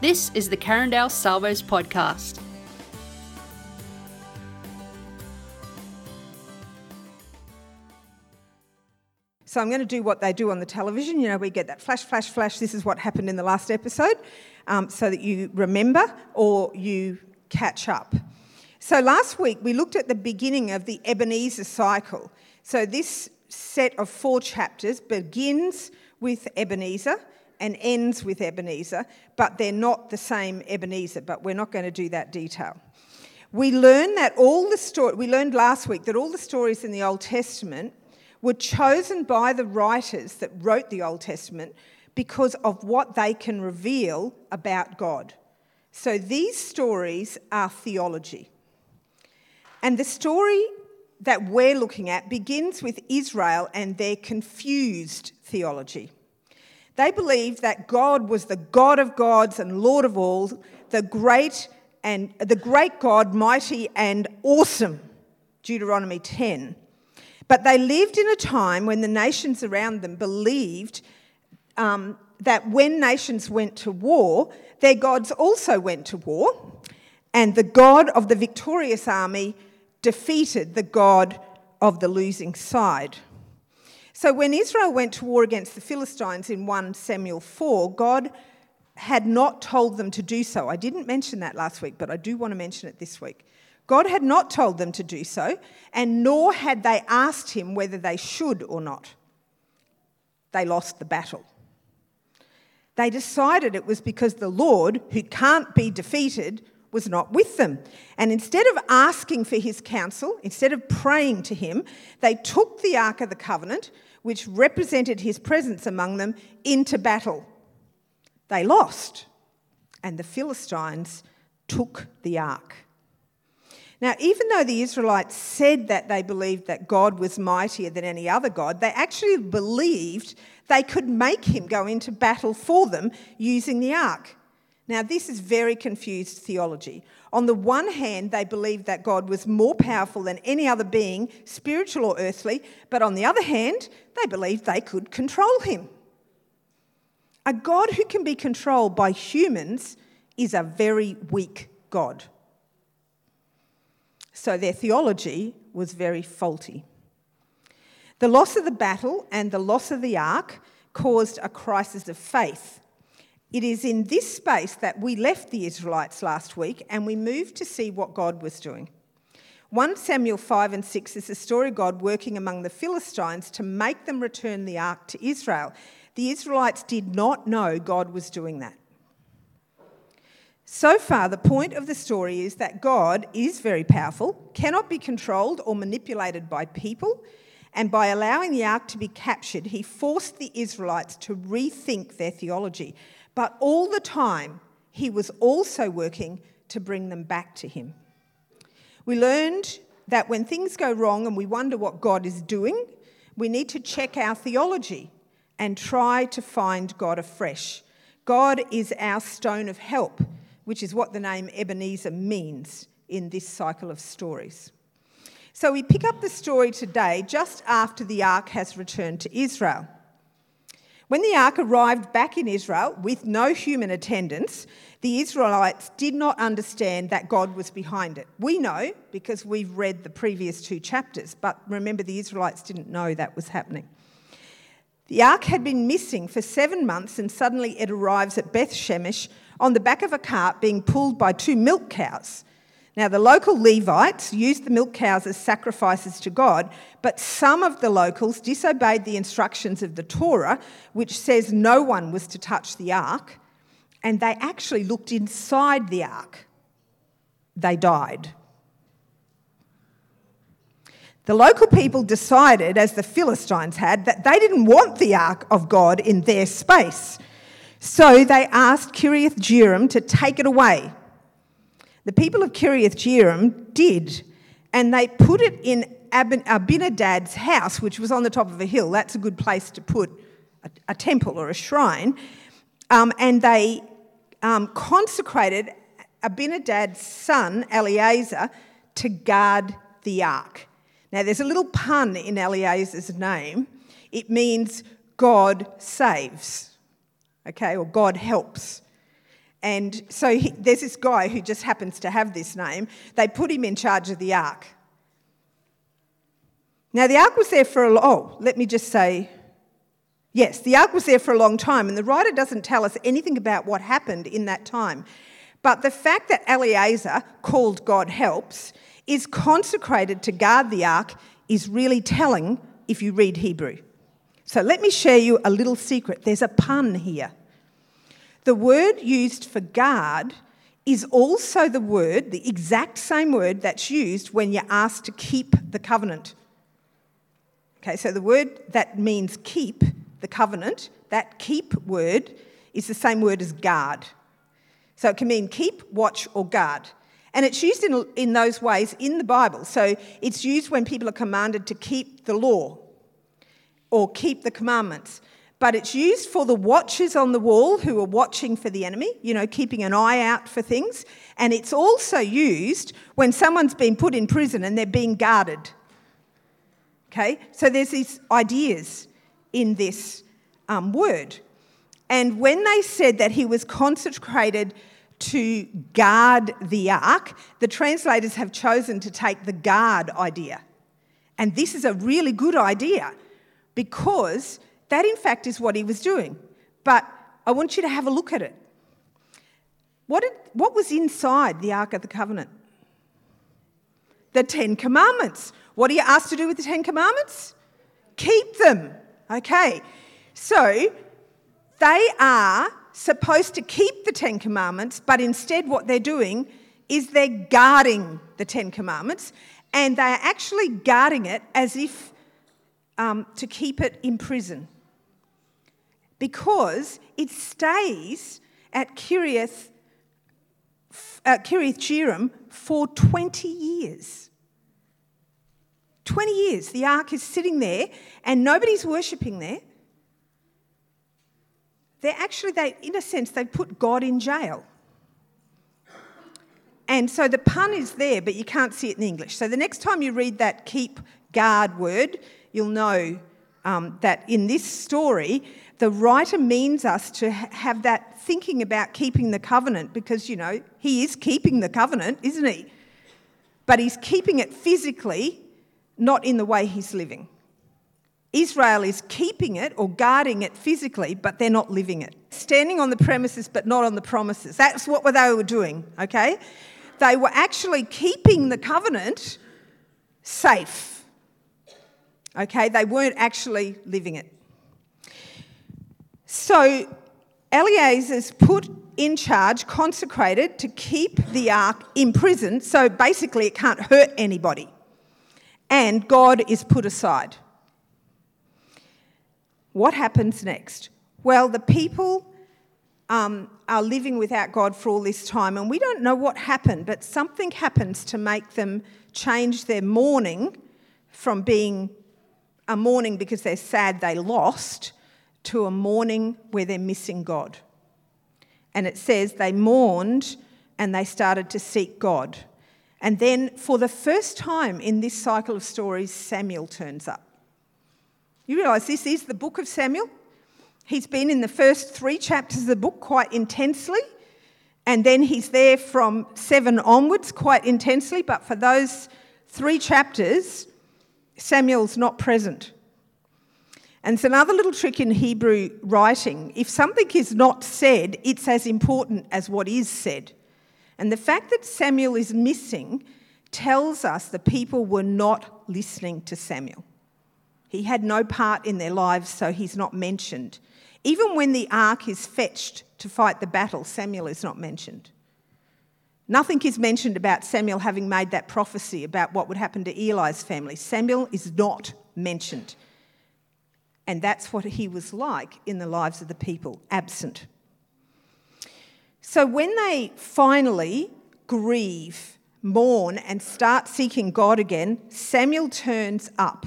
This is the Carindale Salvos podcast. So I'm going to do what they do on the television. You know, we get that flash, flash, flash. This is what happened in the last episode, um, so that you remember or you catch up. So last week we looked at the beginning of the Ebenezer cycle. So this set of four chapters begins with Ebenezer and ends with Ebenezer, but they're not the same Ebenezer, but we're not going to do that detail. We learned that all the story we learned last week that all the stories in the Old Testament were chosen by the writers that wrote the Old Testament because of what they can reveal about God. So these stories are theology. And the story that we're looking at begins with Israel and their confused theology. They believed that God was the God of gods and Lord of all, the great and the great God, mighty and awesome. Deuteronomy 10. But they lived in a time when the nations around them believed um, that when nations went to war, their gods also went to war, and the God of the victorious army defeated the God of the losing side. So when Israel went to war against the Philistines in 1 Samuel 4, God had not told them to do so. I didn't mention that last week, but I do want to mention it this week. God had not told them to do so, and nor had they asked him whether they should or not. They lost the battle. They decided it was because the Lord, who can't be defeated, was not with them. And instead of asking for his counsel, instead of praying to him, they took the Ark of the Covenant, which represented his presence among them, into battle. They lost, and the Philistines took the ark. Now, even though the Israelites said that they believed that God was mightier than any other God, they actually believed they could make him go into battle for them using the ark. Now, this is very confused theology. On the one hand, they believed that God was more powerful than any other being, spiritual or earthly, but on the other hand, they believed they could control him. A God who can be controlled by humans is a very weak God. So their theology was very faulty. The loss of the battle and the loss of the ark caused a crisis of faith it is in this space that we left the Israelites last week and we moved to see what God was doing. 1 Samuel 5 and 6 is the story of God working among the Philistines to make them return the ark to Israel. The Israelites did not know God was doing that. So far, the point of the story is that God is very powerful, cannot be controlled or manipulated by people, and by allowing the ark to be captured, he forced the Israelites to rethink their theology but all the time, he was also working to bring them back to him. We learned that when things go wrong and we wonder what God is doing, we need to check our theology and try to find God afresh. God is our stone of help, which is what the name Ebenezer means in this cycle of stories. So we pick up the story today just after the ark has returned to Israel. When the ark arrived back in Israel with no human attendance, the Israelites did not understand that God was behind it. We know because we've read the previous two chapters, but remember, the Israelites didn't know that was happening. The ark had been missing for seven months, and suddenly it arrives at Beth Shemesh on the back of a cart being pulled by two milk cows. Now, the local Levites used the milk cows as sacrifices to God, but some of the locals disobeyed the instructions of the Torah, which says no one was to touch the ark, and they actually looked inside the ark. They died. The local people decided, as the Philistines had, that they didn't want the ark of God in their space. So they asked Kiriath Jearim to take it away. The people of Kiriath Jearim did, and they put it in Abinadab's house, which was on the top of a hill. That's a good place to put a, a temple or a shrine. Um, and they um, consecrated Abinadab's son, Eleazar, to guard the ark. Now, there's a little pun in Eleazar's name. It means God saves, okay, or God helps. And so he, there's this guy who just happens to have this name. They put him in charge of the ark. Now, the ark was there for a oh, let me just say, yes, the ark was there for a long time, and the writer doesn't tell us anything about what happened in that time. But the fact that Eleazar, called God helps, is consecrated to guard the ark is really telling if you read Hebrew. So let me share you a little secret. There's a pun here. The word used for guard is also the word, the exact same word that's used when you're asked to keep the covenant. Okay, so the word that means keep, the covenant, that keep word is the same word as guard. So it can mean keep, watch, or guard. And it's used in, in those ways in the Bible. So it's used when people are commanded to keep the law or keep the commandments. But it's used for the watchers on the wall who are watching for the enemy, you know, keeping an eye out for things. And it's also used when someone's been put in prison and they're being guarded. Okay? So there's these ideas in this um, word. And when they said that he was consecrated to guard the ark, the translators have chosen to take the guard idea. And this is a really good idea because that, in fact, is what he was doing. But I want you to have a look at it. What, did, what was inside the Ark of the Covenant? The Ten Commandments. What are you asked to do with the Ten Commandments? Keep them. Okay. So they are supposed to keep the Ten Commandments, but instead, what they're doing is they're guarding the Ten Commandments, and they are actually guarding it as if um, to keep it in prison. Because it stays at Kiriath, uh, Kiriath Jearim for 20 years. 20 years. The ark is sitting there and nobody's worshipping there they're actually, they, in a sense, they put God in jail. And so the pun is there, but you can't see it in English. So the next time you read that keep guard word, you'll know um, that in this story, the writer means us to have that thinking about keeping the covenant because, you know, he is keeping the covenant, isn't he? But he's keeping it physically, not in the way he's living. Israel is keeping it or guarding it physically, but they're not living it. Standing on the premises, but not on the promises. That's what they were doing, okay? They were actually keeping the covenant safe, okay? They weren't actually living it. So Eleazar's put in charge, consecrated to keep the ark in prison, so basically it can't hurt anybody. And God is put aside. What happens next? Well, the people um, are living without God for all this time, and we don't know what happened, but something happens to make them change their mourning from being a mourning because they're sad they lost to a mourning where they're missing God. And it says they mourned and they started to seek God. And then, for the first time in this cycle of stories, Samuel turns up. You realise this is the book of Samuel? He's been in the first three chapters of the book quite intensely, and then he's there from seven onwards quite intensely, but for those three chapters, Samuel's not present. And it's another little trick in Hebrew writing. If something is not said, it's as important as what is said. And the fact that Samuel is missing tells us the people were not listening to Samuel. He had no part in their lives, so he's not mentioned. Even when the ark is fetched to fight the battle, Samuel is not mentioned. Nothing is mentioned about Samuel having made that prophecy about what would happen to Eli's family. Samuel is not mentioned. And that's what he was like in the lives of the people, absent. So when they finally grieve, mourn, and start seeking God again, Samuel turns up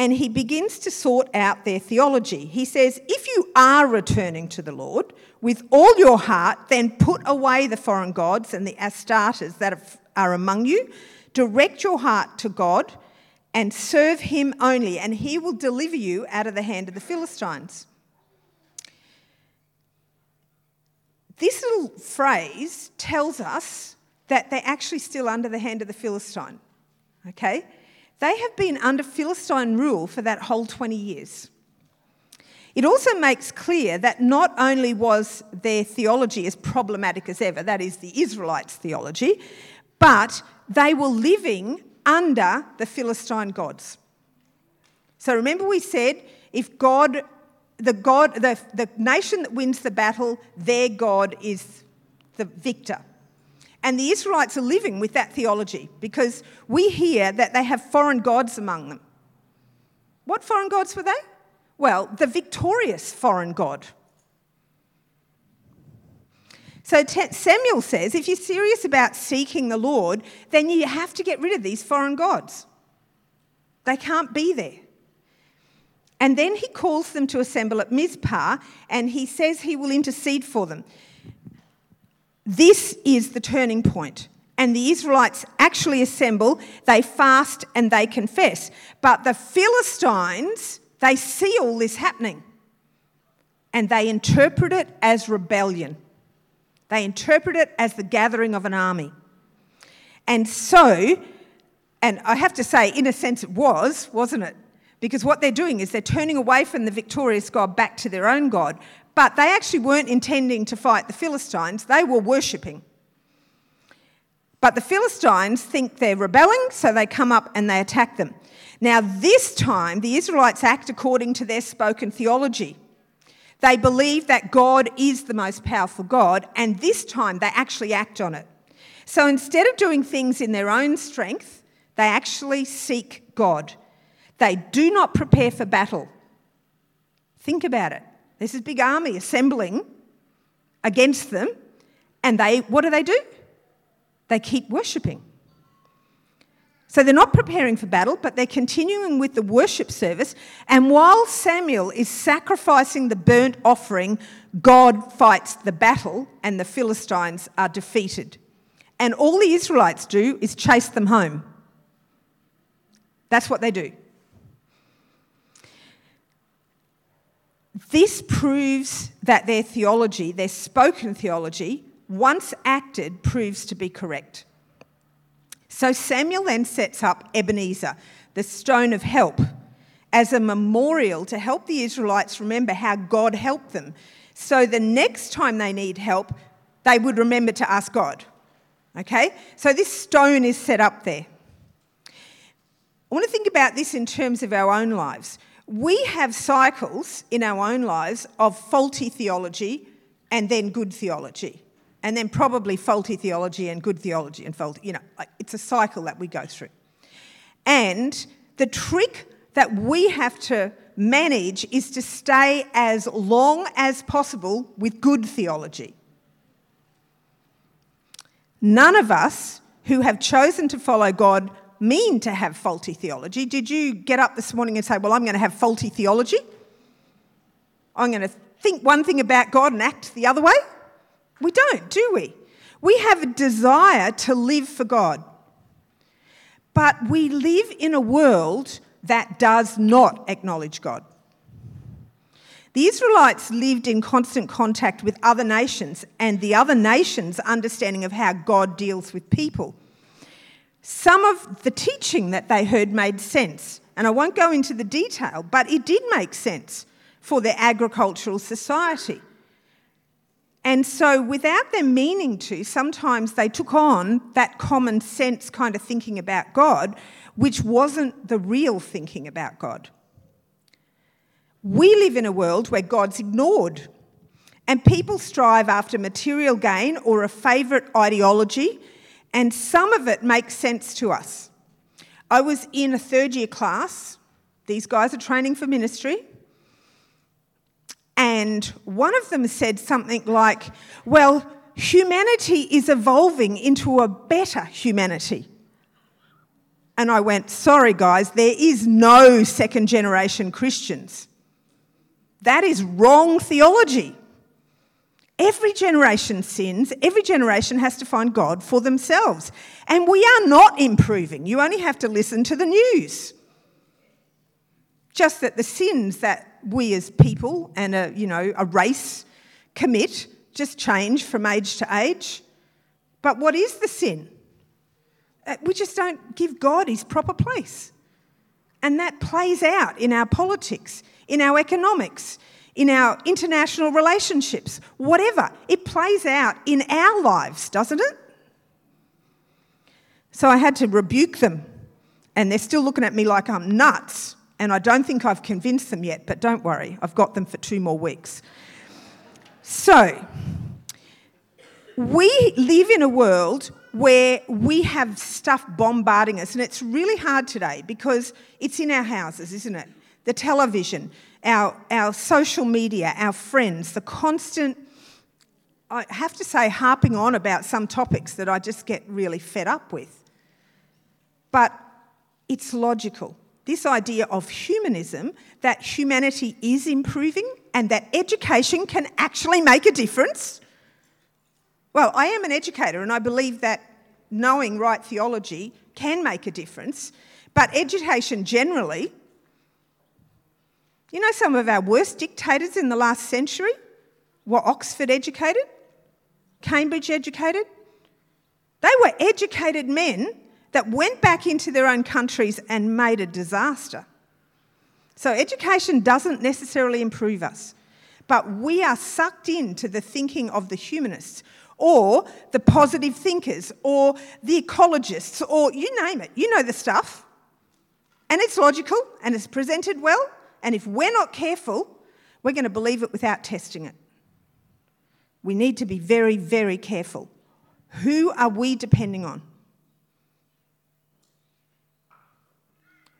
and he begins to sort out their theology. He says, If you are returning to the Lord with all your heart, then put away the foreign gods and the Astartes that are among you. Direct your heart to God and serve him only, and he will deliver you out of the hand of the Philistines. This little phrase tells us that they're actually still under the hand of the Philistine. Okay? They have been under Philistine rule for that whole 20 years. It also makes clear that not only was their theology as problematic as ever, that is the Israelites' theology, but they were living under the Philistine gods. So remember, we said if God, the God, the, the nation that wins the battle, their God is the victor. And the Israelites are living with that theology because we hear that they have foreign gods among them. What foreign gods were they? Well, the victorious foreign god. So Samuel says if you're serious about seeking the Lord, then you have to get rid of these foreign gods. They can't be there. And then he calls them to assemble at Mizpah and he says he will intercede for them. This is the turning point. And the Israelites actually assemble, they fast and they confess. But the Philistines, they see all this happening and they interpret it as rebellion. They interpret it as the gathering of an army. And so, and I have to say, in a sense, it was, wasn't it? Because what they're doing is they're turning away from the victorious God back to their own God. But they actually weren't intending to fight the Philistines, they were worshipping. But the Philistines think they're rebelling, so they come up and they attack them. Now, this time, the Israelites act according to their spoken theology. They believe that God is the most powerful God, and this time they actually act on it. So instead of doing things in their own strength, they actually seek God. They do not prepare for battle. Think about it. There's this big army assembling against them, and they what do they do? They keep worshipping. So they're not preparing for battle, but they're continuing with the worship service. And while Samuel is sacrificing the burnt offering, God fights the battle, and the Philistines are defeated. And all the Israelites do is chase them home. That's what they do. This proves that their theology, their spoken theology, once acted, proves to be correct. So Samuel then sets up Ebenezer, the stone of help, as a memorial to help the Israelites remember how God helped them. So the next time they need help, they would remember to ask God. Okay? So this stone is set up there. I want to think about this in terms of our own lives we have cycles in our own lives of faulty theology and then good theology, and then probably faulty theology and good theology and faulty, you know, it's a cycle that we go through. And the trick that we have to manage is to stay as long as possible with good theology. None of us who have chosen to follow God mean to have faulty theology? Did you get up this morning and say, Well, I'm going to have faulty theology? I'm going to think one thing about God and act the other way? We don't, do we? We have a desire to live for God. But we live in a world that does not acknowledge God. The Israelites lived in constant contact with other nations and the other nations' understanding of how God deals with people. Some of the teaching that they heard made sense, and I won't go into the detail, but it did make sense for their agricultural society. And so, without them meaning to, sometimes they took on that common sense kind of thinking about God, which wasn't the real thinking about God. We live in a world where God's ignored, and people strive after material gain or a favourite ideology and some of it makes sense to us. I was in a third year class, these guys are training for ministry. And one of them said something like, Well, humanity is evolving into a better humanity. And I went, Sorry, guys, there is no second generation Christians. That is wrong theology. Every generation sins, every generation has to find God for themselves. And we are not improving. You only have to listen to the news. Just that the sins that we as people and a, you know, a race commit just change from age to age. But what is the sin? Uh, we just don't give God his proper place. And that plays out in our politics, in our economics, in our international relationships, whatever. It plays out in our lives, doesn't it? So I had to rebuke them, and they're still looking at me like I'm nuts. And I don't think I've convinced them yet, but don't worry, I've got them for two more weeks. So, we live in a world where we have stuff bombarding us, and it's really hard today because it's in our houses, isn't it? The television, our, our social media, our friends, the constant, I have to say, harping on about some topics that I just get really fed up with. But it's logical. This idea of humanism, that humanity is improving and that education can actually make a difference. Well, I am an educator and I believe that knowing right theology can make a difference, but education generally you know, some of our worst dictators in the last century were Oxford educated, Cambridge educated. They were educated men that went back into their own countries and made a disaster. So, education doesn't necessarily improve us, but we are sucked into the thinking of the humanists or the positive thinkers or the ecologists or you name it. You know the stuff. And it's logical and it's presented well and if we're not careful, we're going to believe it without testing it. We need to be very, very careful. Who are we depending on?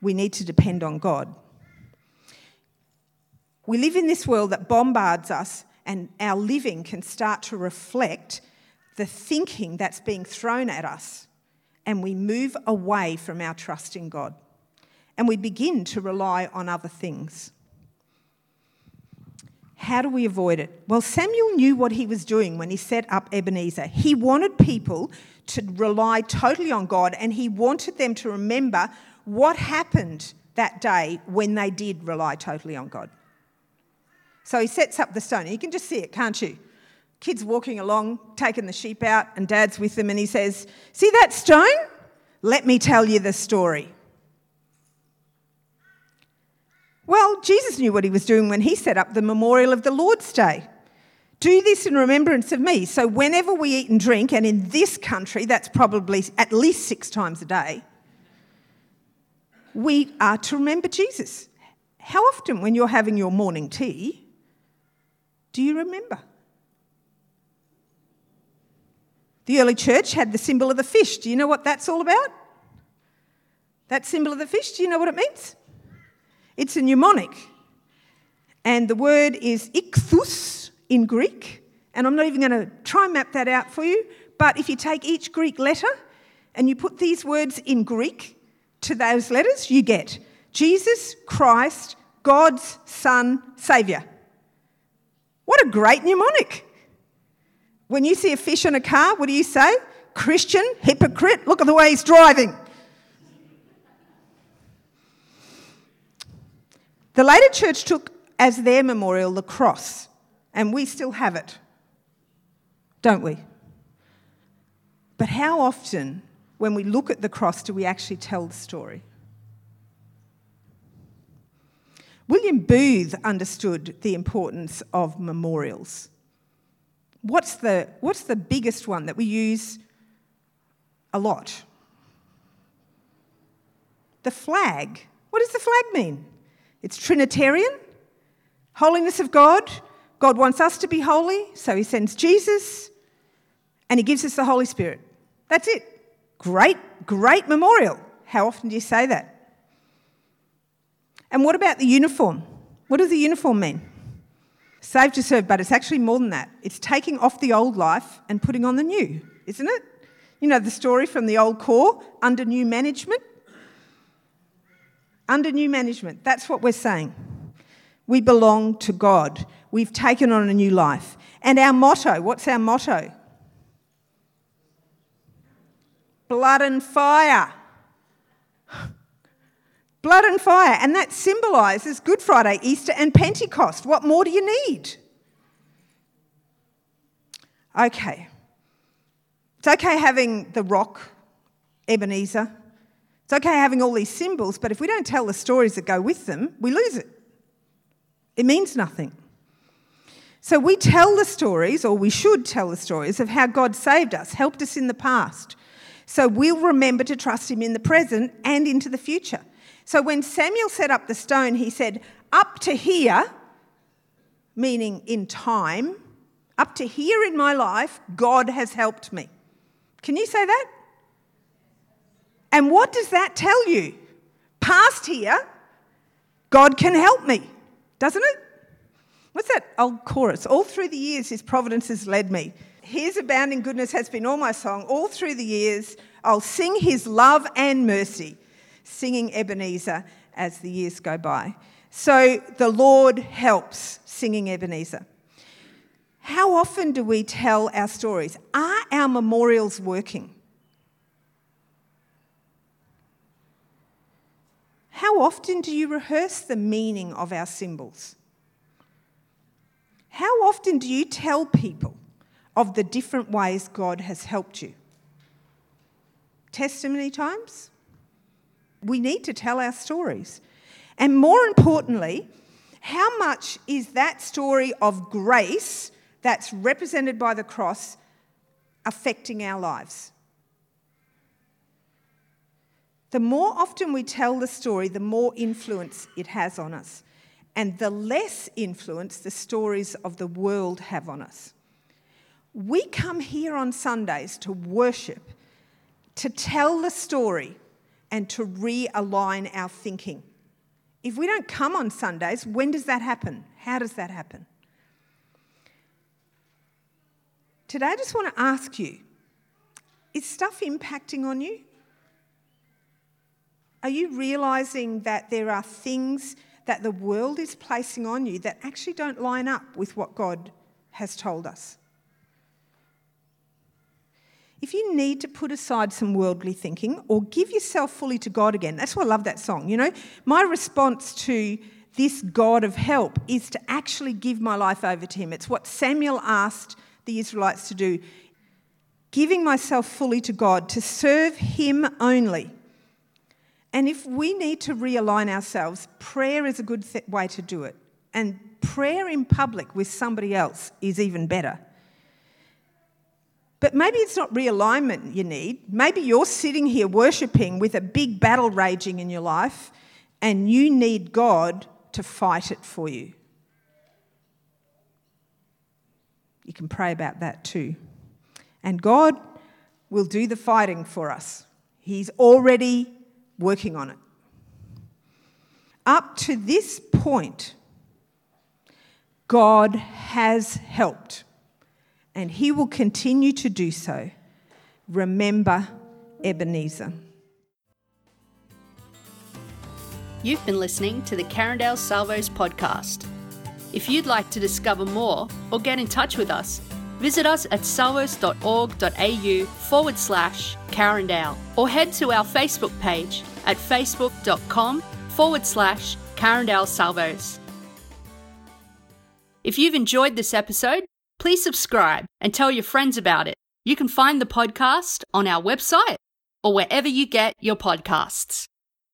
We need to depend on God. We live in this world that bombards us, and our living can start to reflect the thinking that's being thrown at us, and we move away from our trust in God and we begin to rely on other things. How do we avoid it? Well, Samuel knew what he was doing when he set up Ebenezer. He wanted people to rely totally on God and he wanted them to remember what happened that day when they did rely totally on God. So he sets up the stone. You can just see it, can't you? Kids walking along, taking the sheep out, and dad's with them, and he says, See that stone? Let me tell you the story. Well, Jesus knew what he was doing when he set up the memorial of the Lord's Day. Do this in remembrance of me. So, whenever we eat and drink, and in this country, that's probably at least six times a day, we are to remember Jesus. How often, when you're having your morning tea, do you remember? The early church had the symbol of the fish. Do you know what that's all about? That symbol of the fish, do you know what it means? It's a mnemonic. And the word is ichthus in Greek. And I'm not even going to try and map that out for you. But if you take each Greek letter and you put these words in Greek to those letters, you get Jesus Christ, God's Son, Saviour. What a great mnemonic. When you see a fish on a car, what do you say? Christian, hypocrite, look at the way he's driving. The later church took as their memorial the cross, and we still have it, don't we? But how often, when we look at the cross, do we actually tell the story? William Booth understood the importance of memorials. What's the, what's the biggest one that we use a lot? The flag. What does the flag mean? It's Trinitarian, holiness of God. God wants us to be holy, so He sends Jesus and He gives us the Holy Spirit. That's it. Great, great memorial. How often do you say that? And what about the uniform? What does the uniform mean? Saved to serve, but it's actually more than that. It's taking off the old life and putting on the new, isn't it? You know the story from the old corps under new management? Under new management. That's what we're saying. We belong to God. We've taken on a new life. And our motto what's our motto? Blood and fire. Blood and fire. And that symbolises Good Friday, Easter, and Pentecost. What more do you need? Okay. It's okay having the rock, Ebenezer. It's okay having all these symbols, but if we don't tell the stories that go with them, we lose it. It means nothing. So we tell the stories, or we should tell the stories, of how God saved us, helped us in the past. So we'll remember to trust Him in the present and into the future. So when Samuel set up the stone, he said, Up to here, meaning in time, up to here in my life, God has helped me. Can you say that? And what does that tell you? Past here, God can help me, doesn't it? What's that old chorus? All through the years, His providence has led me. His abounding goodness has been all my song. All through the years, I'll sing His love and mercy, singing Ebenezer as the years go by. So the Lord helps singing Ebenezer. How often do we tell our stories? Are our memorials working? How often do you rehearse the meaning of our symbols? How often do you tell people of the different ways God has helped you? Testimony times? We need to tell our stories. And more importantly, how much is that story of grace that's represented by the cross affecting our lives? The more often we tell the story, the more influence it has on us and the less influence the stories of the world have on us. We come here on Sundays to worship, to tell the story, and to realign our thinking. If we don't come on Sundays, when does that happen? How does that happen? Today, I just want to ask you is stuff impacting on you? Are you realizing that there are things that the world is placing on you that actually don't line up with what God has told us. If you need to put aside some worldly thinking or give yourself fully to God again, that's why I love that song. You know, my response to this God of help is to actually give my life over to Him. It's what Samuel asked the Israelites to do giving myself fully to God, to serve Him only. And if we need to realign ourselves, prayer is a good th- way to do it. And prayer in public with somebody else is even better. But maybe it's not realignment you need. Maybe you're sitting here worshipping with a big battle raging in your life and you need God to fight it for you. You can pray about that too. And God will do the fighting for us. He's already working on it. Up to this point, God has helped, and He will continue to do so. Remember Ebenezer. You've been listening to the Carindale Salvos podcast. If you'd like to discover more or get in touch with us, visit us at salvos.org.au forward slash Carindale or head to our Facebook page at facebook.com forward slash Carindale Salvos. If you've enjoyed this episode, please subscribe and tell your friends about it. You can find the podcast on our website or wherever you get your podcasts.